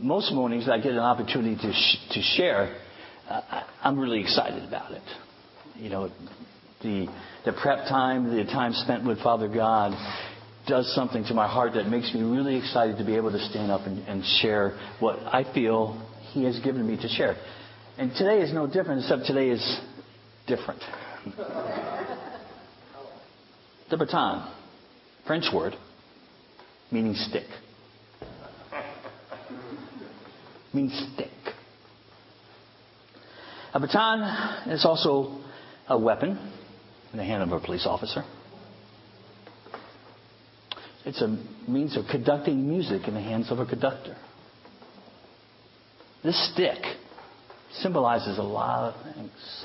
most mornings I get an opportunity to, sh- to share, uh, I'm really excited about it. You know, the, the prep time, the time spent with Father God does something to my heart that makes me really excited to be able to stand up and, and share what I feel He has given me to share. And today is no different, except today is different. the baton, French word, meaning stick. Means stick. A baton is also a weapon in the hand of a police officer. It's a means of conducting music in the hands of a conductor. This stick symbolizes a lot of things.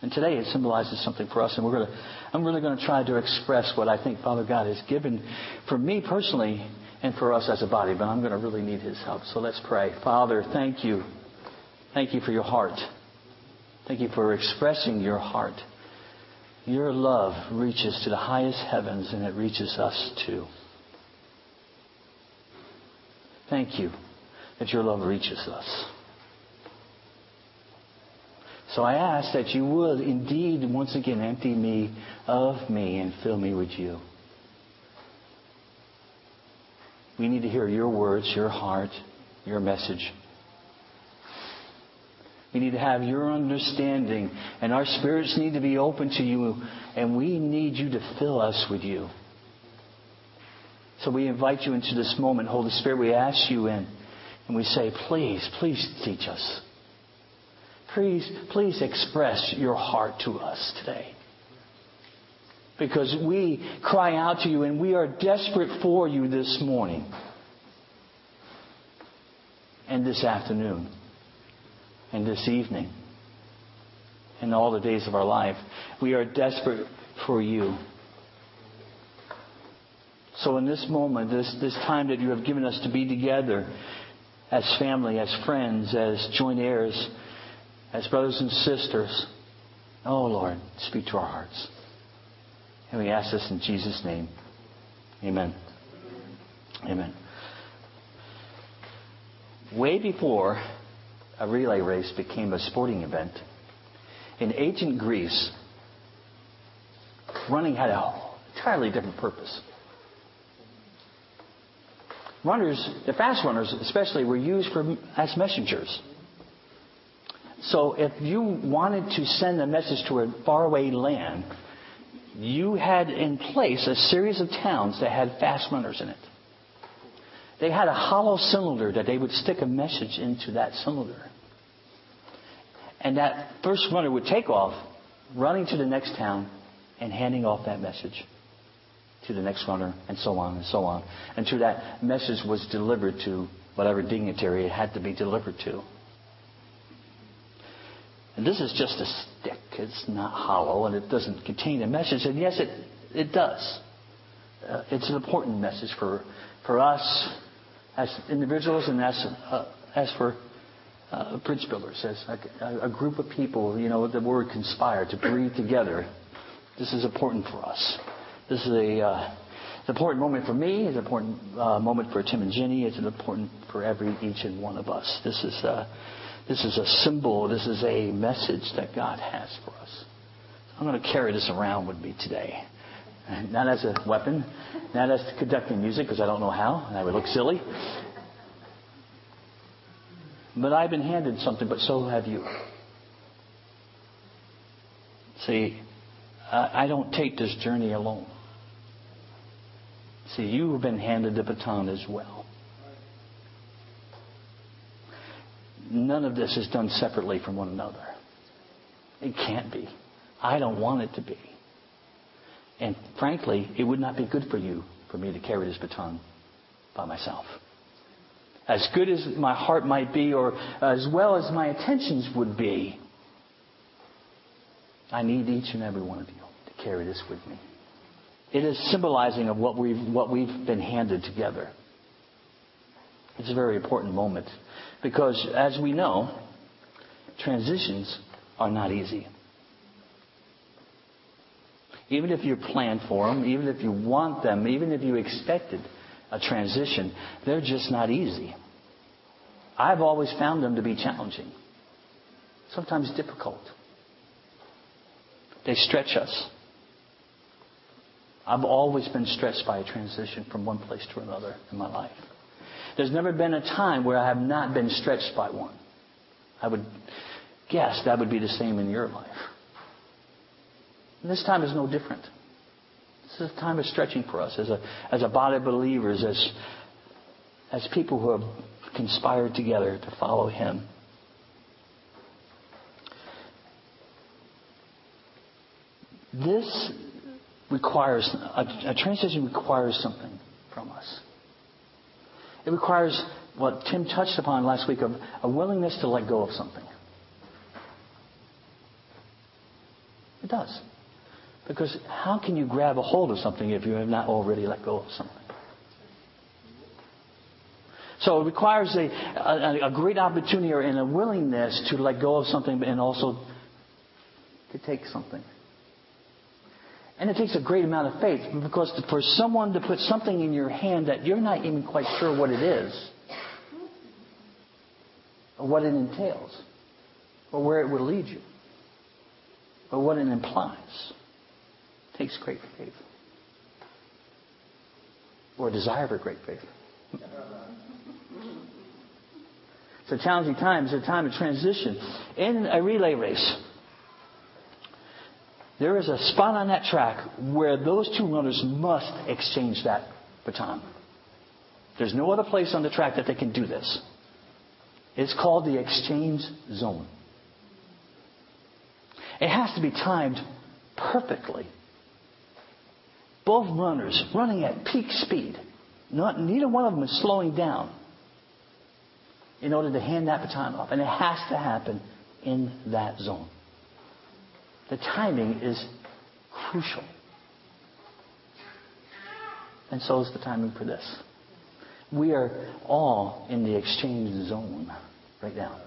And today it symbolizes something for us, and we're gonna, I'm really going to try to express what I think Father God has given for me personally and for us as a body, but I'm going to really need His help. So let's pray. Father, thank you. Thank you for your heart. Thank you for expressing your heart. Your love reaches to the highest heavens and it reaches us too. Thank you that your love reaches us. So I ask that you would indeed once again empty me of me and fill me with you. We need to hear your words, your heart, your message. We need to have your understanding, and our spirits need to be open to you, and we need you to fill us with you. So we invite you into this moment. Holy Spirit, we ask you in, and we say, please, please teach us. Please, please express your heart to us today. Because we cry out to you, and we are desperate for you this morning and this afternoon and this evening and all the days of our life. We are desperate for you. So in this moment, this, this time that you have given us to be together as family, as friends, as joint heirs, as brothers and sisters, oh Lord, speak to our hearts. And we ask this in Jesus' name. Amen. Amen. Way before a relay race became a sporting event. In ancient Greece, running had a entirely different purpose. Runners, the fast runners especially, were used for, as messengers. So if you wanted to send a message to a faraway land, you had in place a series of towns that had fast runners in it. They had a hollow cylinder that they would stick a message into that cylinder. And that first runner would take off, running to the next town and handing off that message to the next runner, and so on and so on, until that message was delivered to whatever dignitary it had to be delivered to. And this is just a stick. It's not hollow and it doesn't contain a message. And yes, it, it does. Uh, it's an important message for, for us as individuals and as, uh, as for uh, bridge builders, as a, a, group of people, you know, the word conspire, to breathe together. This is important for us. This is a uh, an important moment for me. It's an important uh, moment for Tim and Jenny. It's an important for every each and one of us. This is uh, this is a symbol. This is a message that God has for us. I'm going to carry this around with me today. Not as a weapon, not as conducting music because I don't know how, and I would look silly. But I've been handed something, but so have you. See, I don't take this journey alone. See, you have been handed the baton as well. None of this is done separately from one another. It can't be. I don't want it to be. And frankly, it would not be good for you for me to carry this baton by myself. As good as my heart might be, or as well as my intentions would be, I need each and every one of you to carry this with me. It is symbolizing of what we've, what we've been handed together. It's a very important moment because, as we know, transitions are not easy. Even if you plan for them, even if you want them, even if you expected a transition, they're just not easy. I've always found them to be challenging, sometimes difficult. They stretch us. I've always been stretched by a transition from one place to another in my life. There's never been a time where I have not been stretched by one. I would guess that would be the same in your life. And this time is no different. This is a time of stretching for us as a, as a body of believers, as, as people who have conspired together to follow Him. This requires, a, a transition requires something from us. It requires what Tim touched upon last week of a willingness to let go of something. It does. Because how can you grab a hold of something if you have not already let go of something? So it requires a, a, a great opportunity and a willingness to let go of something and also to take something. And it takes a great amount of faith because for someone to put something in your hand that you're not even quite sure what it is, or what it entails, or where it will lead you, or what it implies, takes great faith. Or a desire for great faith. It's a challenging time. It's a time of transition. In a relay race, there is a spot on that track where those two runners must exchange that baton. There's no other place on the track that they can do this. It's called the exchange zone. It has to be timed perfectly. Both runners running at peak speed. Not, neither one of them is slowing down in order to hand that baton off. And it has to happen in that zone. The timing is crucial. And so is the timing for this. We are all in the exchange zone right now.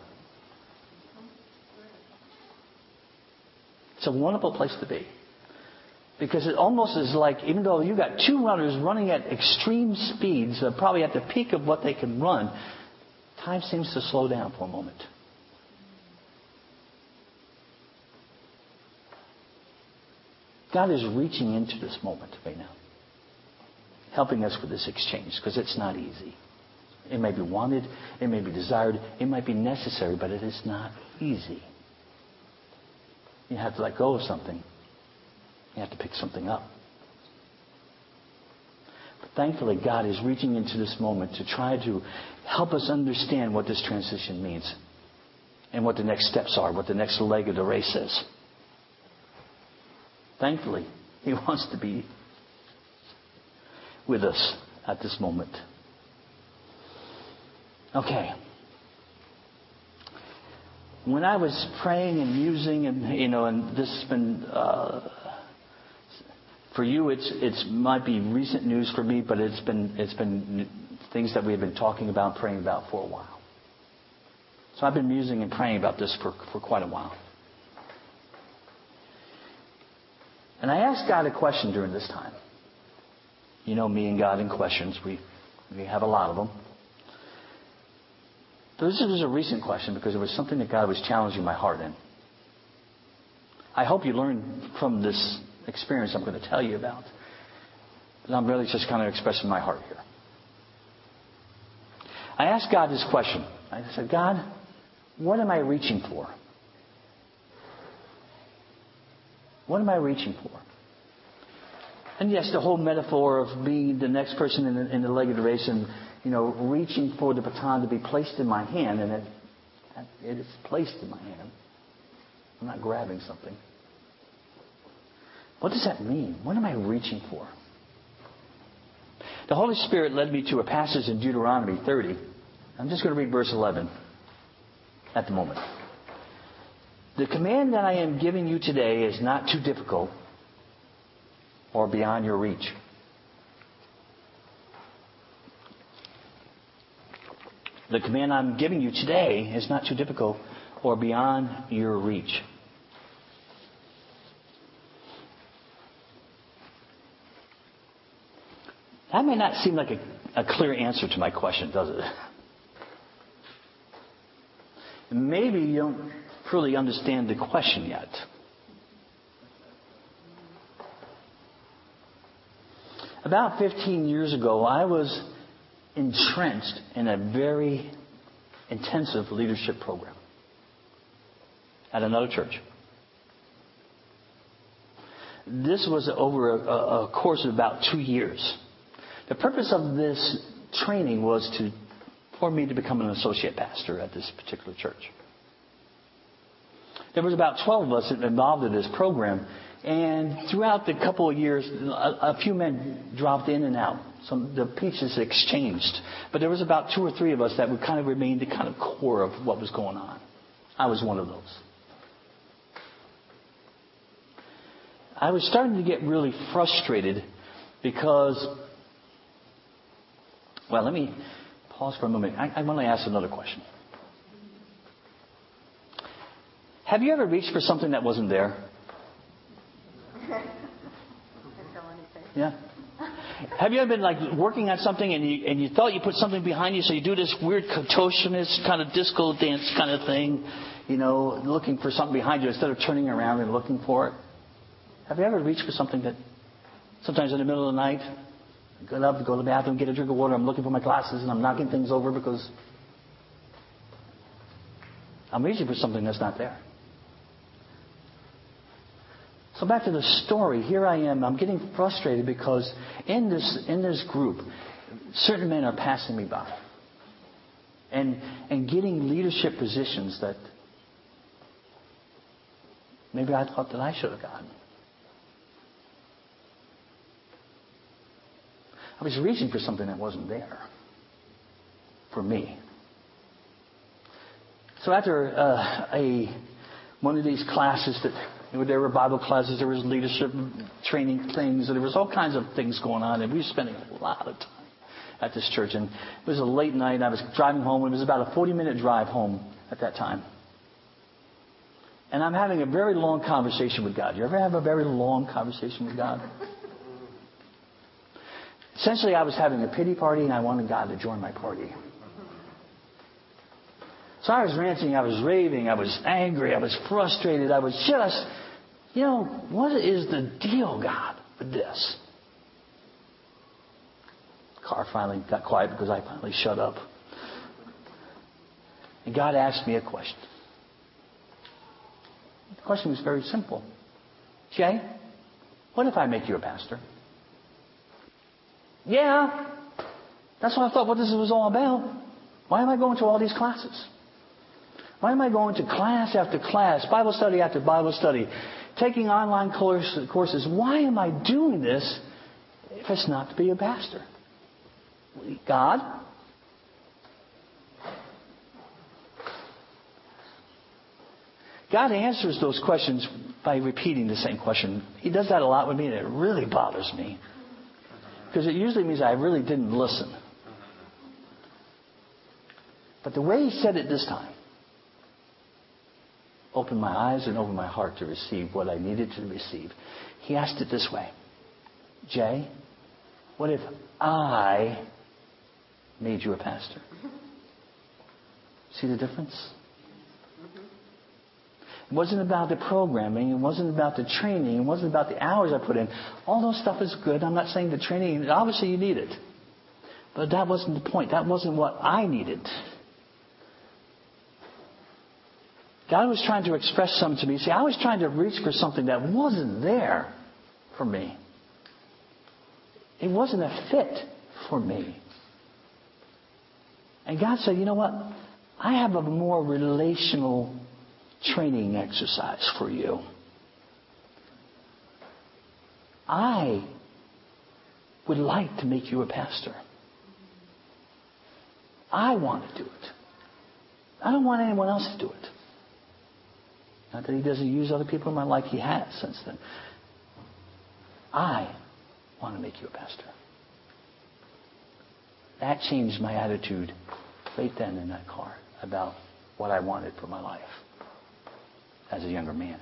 It's a wonderful place to be. Because it almost is like, even though you've got two runners running at extreme speeds, probably at the peak of what they can run, time seems to slow down for a moment. God is reaching into this moment right now, helping us with this exchange because it's not easy. It may be wanted, it may be desired, it might be necessary, but it is not easy. You have to let go of something, you have to pick something up. But thankfully, God is reaching into this moment to try to help us understand what this transition means and what the next steps are, what the next leg of the race is. Thankfully, He wants to be with us at this moment. Okay. When I was praying and musing, and you know, and this has been uh, for you, it's it's might be recent news for me, but it's been it's been things that we've been talking about, praying about for a while. So I've been musing and praying about this for for quite a while. And I asked God a question during this time. You know me and God in questions. We, we have a lot of them. But this was a recent question because it was something that God was challenging my heart in. I hope you learn from this experience I'm going to tell you about. But I'm really just kind of expressing my heart here. I asked God this question. I said, God, what am I reaching for? What am I reaching for? And yes, the whole metaphor of being the next person in the, in the leg of the race and, you know, reaching for the baton to be placed in my hand, and it, it is placed in my hand. I'm not grabbing something. What does that mean? What am I reaching for? The Holy Spirit led me to a passage in Deuteronomy 30. I'm just going to read verse 11 at the moment. The command that I am giving you today is not too difficult or beyond your reach. The command I'm giving you today is not too difficult or beyond your reach. That may not seem like a, a clear answer to my question, does it? maybe you don't truly understand the question yet. About 15 years ago, I was entrenched in a very intensive leadership program at another church. This was over a, a, course of about two years. The purpose of this training was to for me to become an associate pastor at this particular church. There was about 12 of us involved in this program, and throughout the couple of years, a, a few men dropped in and out. Some the pieces exchanged, but there was about two or three of us that would kind of remain the kind of core of what was going on. I was one of those. I was starting to get really frustrated because, well, let me pause for a moment. I, I want to ask another question. Have you ever reached for something that wasn't there? Yeah. Have you ever been like working on something and you and you thought you put something behind you, so you do this weird contortionist kind of disco dance kind of thing, you know, looking for something behind you instead of turning around and looking for it? Have you ever reached for something that sometimes in the middle of the night, I get up, go to the bathroom, get a drink of water, I'm looking for my glasses and I'm knocking things over because I'm reaching for something that's not there. So back to the story. Here I am. I'm getting frustrated because in this in this group, certain men are passing me by, and and getting leadership positions that maybe I thought that I should have gotten. I was reaching for something that wasn't there for me. So after uh, a one of these classes that there were Bible classes, there was leadership training things, there was all kinds of things going on, and we were spending a lot of time at this church. And it was a late night, I was driving home. It was about a 40-minute drive home at that time. And I'm having a very long conversation with God. You ever have a very long conversation with God? Essentially, I was having a pity party and I wanted God to join my party. So I was ranting, I was raving, I was angry, I was frustrated, I was just, you know, what is the deal, God, with this? The car finally got quiet because I finally shut up. And God asked me a question. The question was very simple. Jay, what if I make you a pastor? Yeah. That's what I thought what this was all about. Why am I going to all these classes? Why am I going to class after class, Bible study after Bible study, taking online courses? Why am I doing this if it's not to be a pastor? God? God answers those questions by repeating the same question. He does that a lot with me, and it really bothers me. Because it usually means I really didn't listen. But the way he said it this time opened my eyes and opened my heart to receive what I needed to receive. He asked it this way Jay, what if I made you a pastor? See the difference? It wasn't about the programming. It wasn't about the training. It wasn't about the hours I put in. All those stuff is good. I'm not saying the training, obviously you need it. But that wasn't the point. That wasn't what I needed. God was trying to express something to me. See, I was trying to reach for something that wasn't there for me. It wasn't a fit for me. And God said, you know what? I have a more relational training exercise for you. I would like to make you a pastor. I want to do it. I don't want anyone else to do it. Not that he doesn't use other people in my life, he has since then. I want to make you a pastor. That changed my attitude right then in that car about what I wanted for my life as a younger man.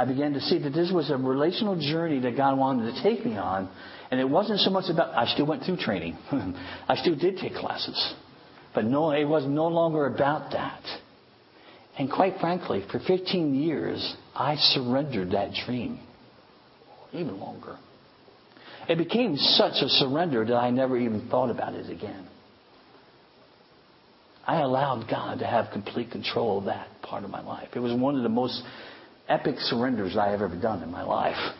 I began to see that this was a relational journey that God wanted to take me on. And it wasn't so much about, I still went through training. I still did take classes. But no, it was no longer about that. And quite frankly, for 15 years, I surrendered that dream. Even longer. It became such a surrender that I never even thought about it again. I allowed God to have complete control of that part of my life. It was one of the most epic surrenders I have ever done in my life.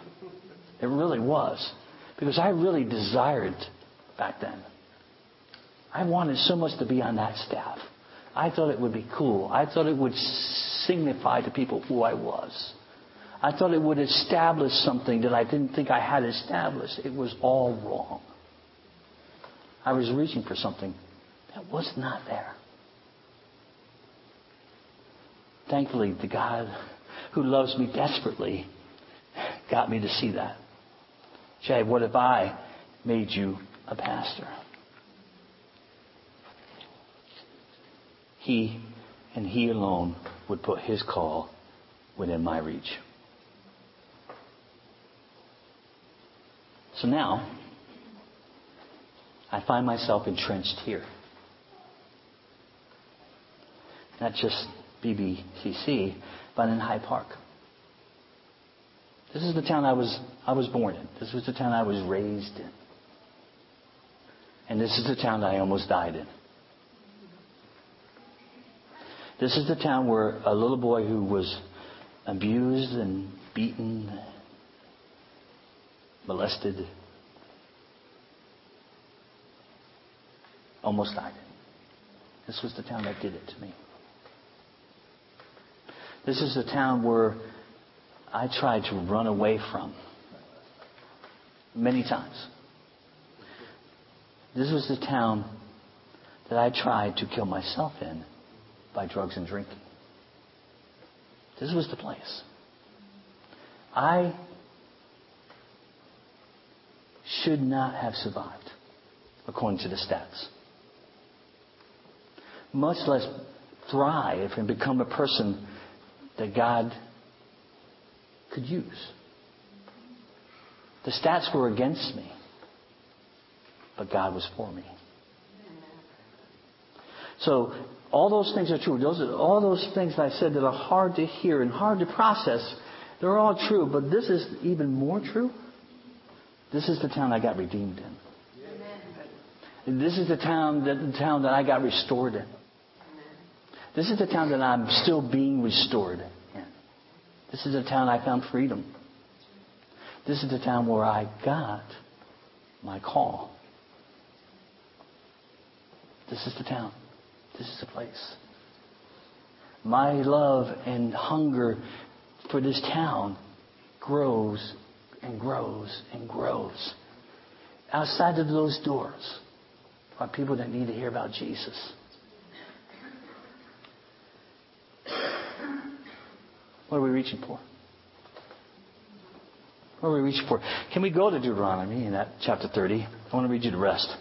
It really was. Because I really desired back then. I wanted so much to be on that staff. I thought it would be cool. I thought it would signify to people who I was. I thought it would establish something that I didn't think I had established. It was all wrong. I was reaching for something that was not there. Thankfully, the God who loves me desperately got me to see that. Jay, what if I made you a pastor? He and He alone would put His call within my reach. So now, I find myself entrenched here. Not just BBCC, but in High Park. This is the town I was, I was born in. This was the town I was raised in. And this is the town I almost died in. This is the town where a little boy who was abused and beaten, molested, almost died. This was the town that did it to me. This is the town where I tried to run away from many times. This was the town that I tried to kill myself in by drugs and drinking. This was the place. I should not have survived, according to the stats. Much less thrive and become a person that God could use. The stats were against me, but God was for me. So all those things are true. Those are, all those things I said that are hard to hear and hard to process, they're all true. But this is even more true. This is the town I got redeemed in. And this is the town that the town that I got restored in. This is the town that I'm still being restored in. This is the town I found freedom. This is the town where I got my call. This is the town. This is the place. My love and hunger for this town grows and grows and grows. Outside of those doors are people that need to hear about Jesus. What are we reaching for? What are we reaching for? Can we go to Deuteronomy in that chapter 30? I want to read you the rest.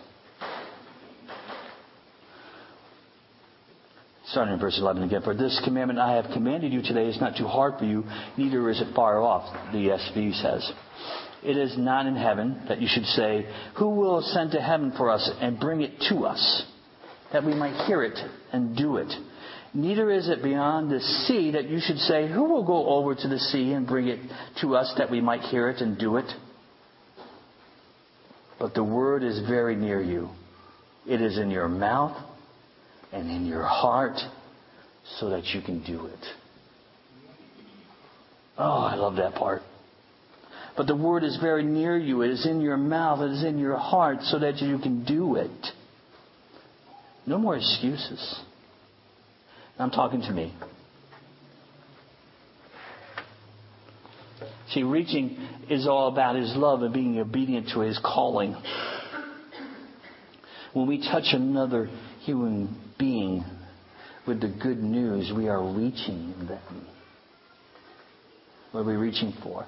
Starting in verse 11 again. For this commandment I have commanded you today is not too hard for you, neither is it far off, the ESV says. It is not in heaven that you should say, Who will ascend to heaven for us and bring it to us, that we might hear it and do it? Neither is it beyond the sea that you should say, Who will go over to the sea and bring it to us that we might hear it and do it? But the word is very near you. It is in your mouth and in your heart so that you can do it. Oh, I love that part. But the word is very near you. It is in your mouth. It is in your heart so that you can do it. No more excuses. I'm talking to me. See, reaching is all about His love and being obedient to His calling. When we touch another human being with the good news, we are reaching them. What are we reaching for?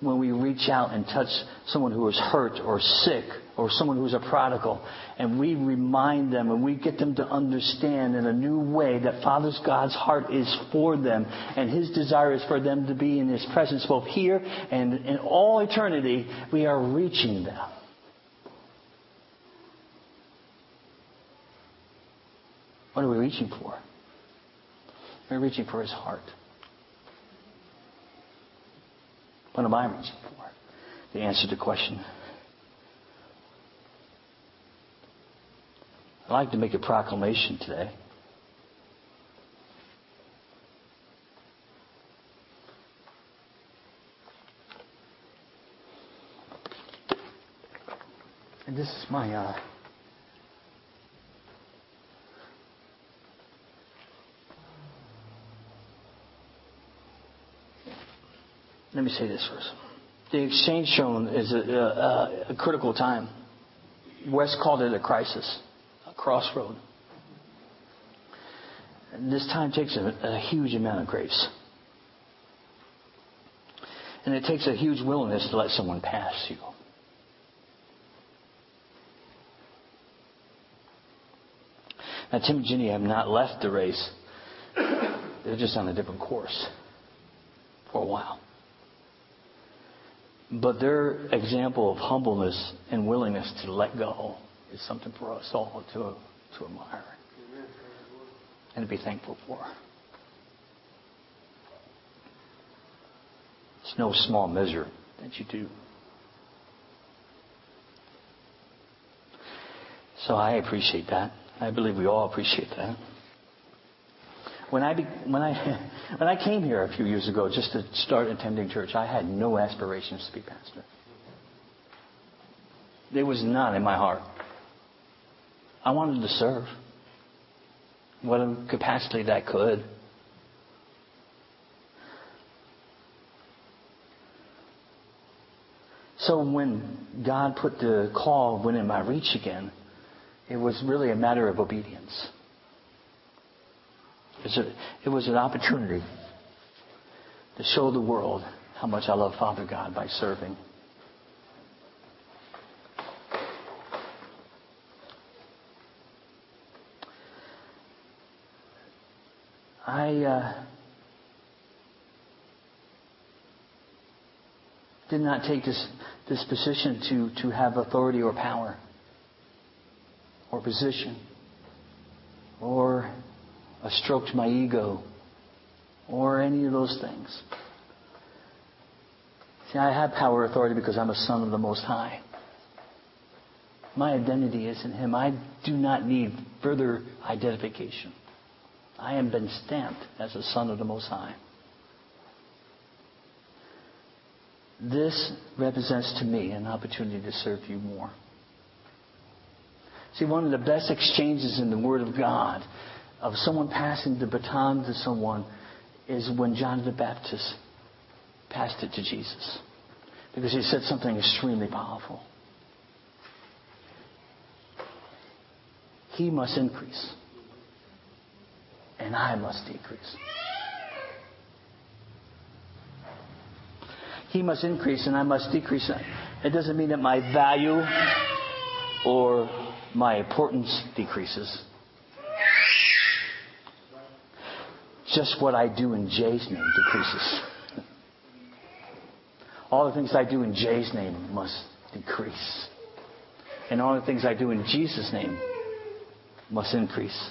when we reach out and touch someone who is hurt or sick or someone who's a prodigal and we remind them and we get them to understand in a new way that Father God's heart is for them and His desire is for them to be in His presence both here and in all eternity, we are reaching them. What are we reaching for? We're reaching for his heart. What am I reaching for? The answer to the question. I'd like to make a proclamation today. And this is my uh, let me say this first. The exchange zone is a, a, a critical time. West called it a crisis, a crossroad. And this time takes a, a huge amount of grace. And it takes a huge willingness to let someone pass you. Now, Tim and Ginny have not left the race. They're just on a different course for a while. But their example of humbleness and willingness to let go is something for us all to, to admire and to be thankful for. It's no small measure that you do. So I appreciate that. I believe we all appreciate that. When I, be, when, I, when I came here a few years ago just to start attending church, I had no aspirations to be pastor. There was none in my heart. I wanted to serve, whatever capacity that could. So when God put the call within my reach again, it was really a matter of obedience. It was an opportunity to show the world how much I love Father God by serving. I uh, did not take this, this position to, to have authority or power or position or a stroke to my ego or any of those things. See, I have power authority because I'm a son of the Most High. My identity is in Him. I do not need further identification. I am been stamped as a son of the Most High. This represents to me an opportunity to serve you more. See, one of the best exchanges in the Word of God of someone passing the baton to someone is when John the Baptist passed it to Jesus. Because he said something extremely powerful. He must increase, and I must decrease. He must increase, and I must decrease. It doesn't mean that my value or my importance decreases. Just what I do in Jay's name decreases. All the things I do in Jay's name must decrease. And all the things I do in Jesus' name must increase.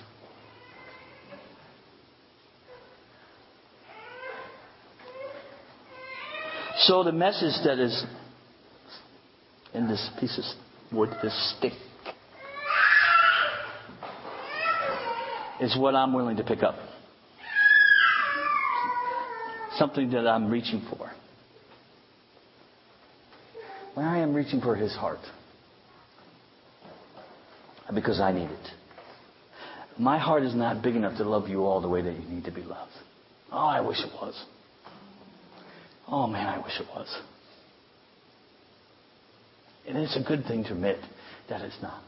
So the message that is in this piece of wood, this stick, is what I'm willing to pick up something that I'm reaching for. When I am reaching for His heart, because I need it. My heart is not big enough to love you all the way that you need to be loved. Oh, I wish it was. Oh man, I wish it was. And it's a good thing to admit that it's not.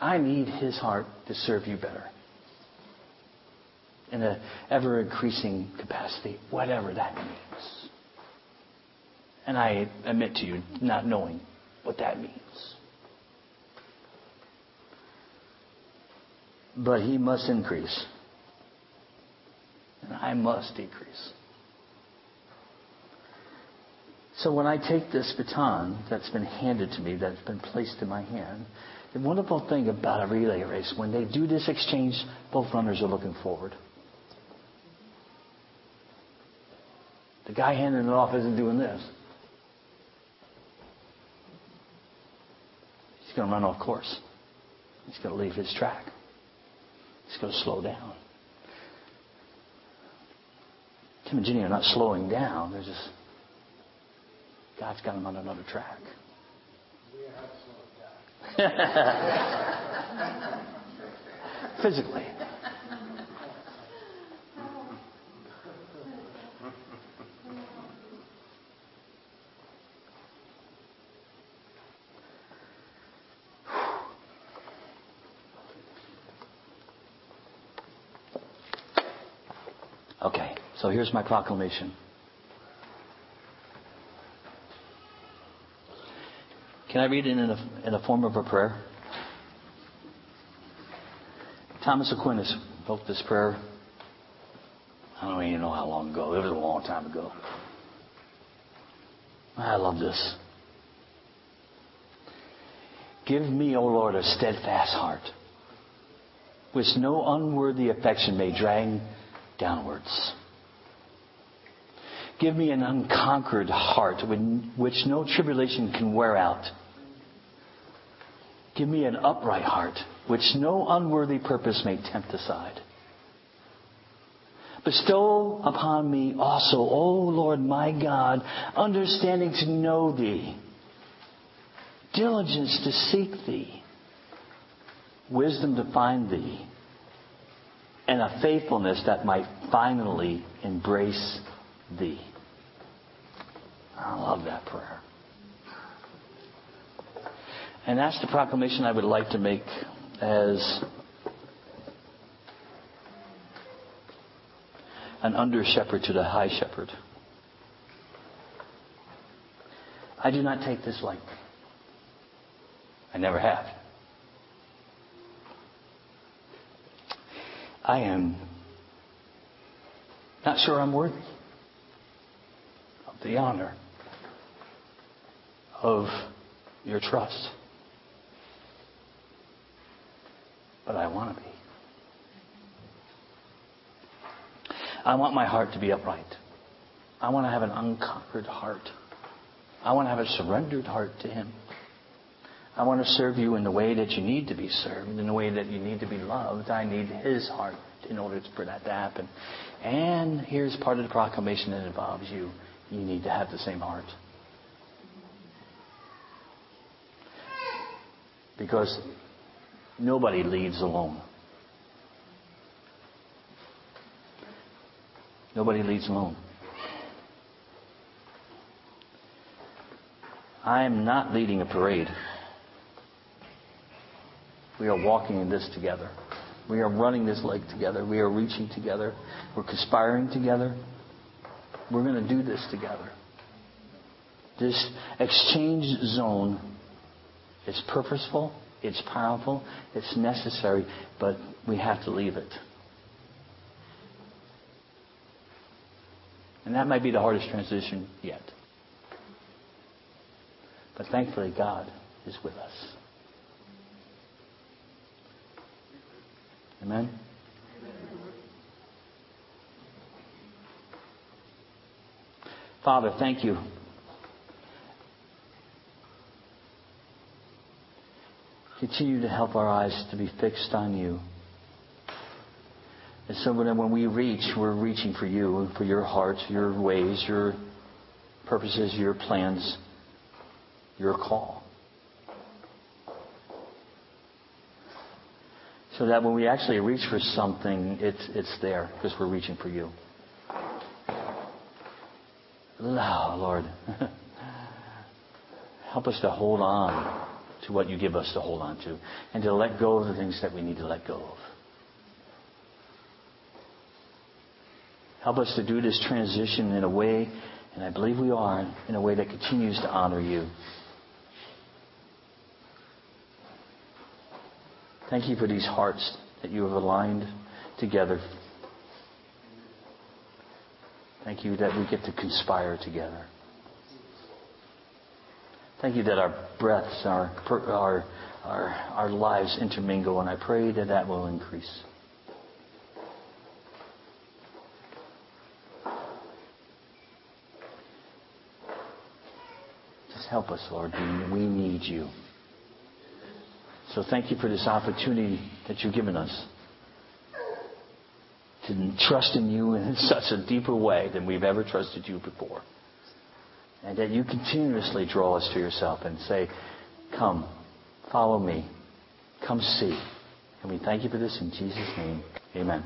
I need His heart to serve you better in an ever increasing capacity, whatever that means. And I admit to you not knowing what that means. But he must increase. And I must decrease. So when I take this baton that's been handed to me, that's been placed in my hand, The wonderful thing about a relay race, when they do this exchange, both runners are looking forward. The guy handing it off isn't doing this. He's going to run off course. He's going to leave his track. He's going to slow down. Tim and Jenny are not slowing down. They're just, God's got them on another track. Physically. Okay, so here's my proclamation. Can I read it in a, in a form of a prayer? Thomas Aquinas wrote this prayer. I don't even know how long ago. It was a long time ago. I love this. Give me, O Lord, a steadfast heart, which no unworthy affection may drag downwards. Give me an unconquered heart which no tribulation can wear out. Give me an upright heart which no unworthy purpose may tempt aside. Bestow upon me also, O Lord my God, understanding to know thee, diligence to seek thee, wisdom to find thee, and a faithfulness that might finally embrace thee. I love that prayer. And that's the proclamation I would like to make as an under shepherd to the high shepherd. I do not take this lightly. I never have. I am not sure I'm worthy of the honor of your trust. But I want to be. I want my heart to be upright. I want to have an unconquered heart. I want to have a surrendered heart to Him. I want to serve you in the way that you need to be served, in the way that you need to be loved. I need His heart in order for that to happen. And here's part of the proclamation that involves you. You need to have the same heart. Because nobody leads alone. Nobody leads alone. I am not leading a parade. We are walking in this together. We are running this lake together. We are reaching together. We're conspiring together. We're going to do this together. This exchange zone is purposeful, it's powerful, it's necessary, but we have to leave it. And that might be the hardest transition yet. But thankfully, God is with us. Amen? Father, thank you. Continue to help our eyes to be fixed on you. And so when we reach, we're reaching for you, for your heart, your ways, your purposes, your plans, your call. So that when we actually reach for something, it's, it's there because we're reaching for you. Oh, Lord. Help us to hold on to what you give us to hold on to and to let go of the things that we need to let go of. Help us to do this transition in a way, and I believe we are, in a way that continues to honor you. Thank you for these hearts that you have aligned together. Thank you that we get to conspire together. Thank you that our breaths, our, our, our, our lives intermingle, and I pray that that will increase. Just help us, Lord. We, we need you. So thank you for this opportunity that you've given us to trust in you in such a deeper way than we've ever trusted you before. And that you continuously draw us to yourself and say, Come, follow me. Come see. And we thank you for this in Jesus' name. Amen.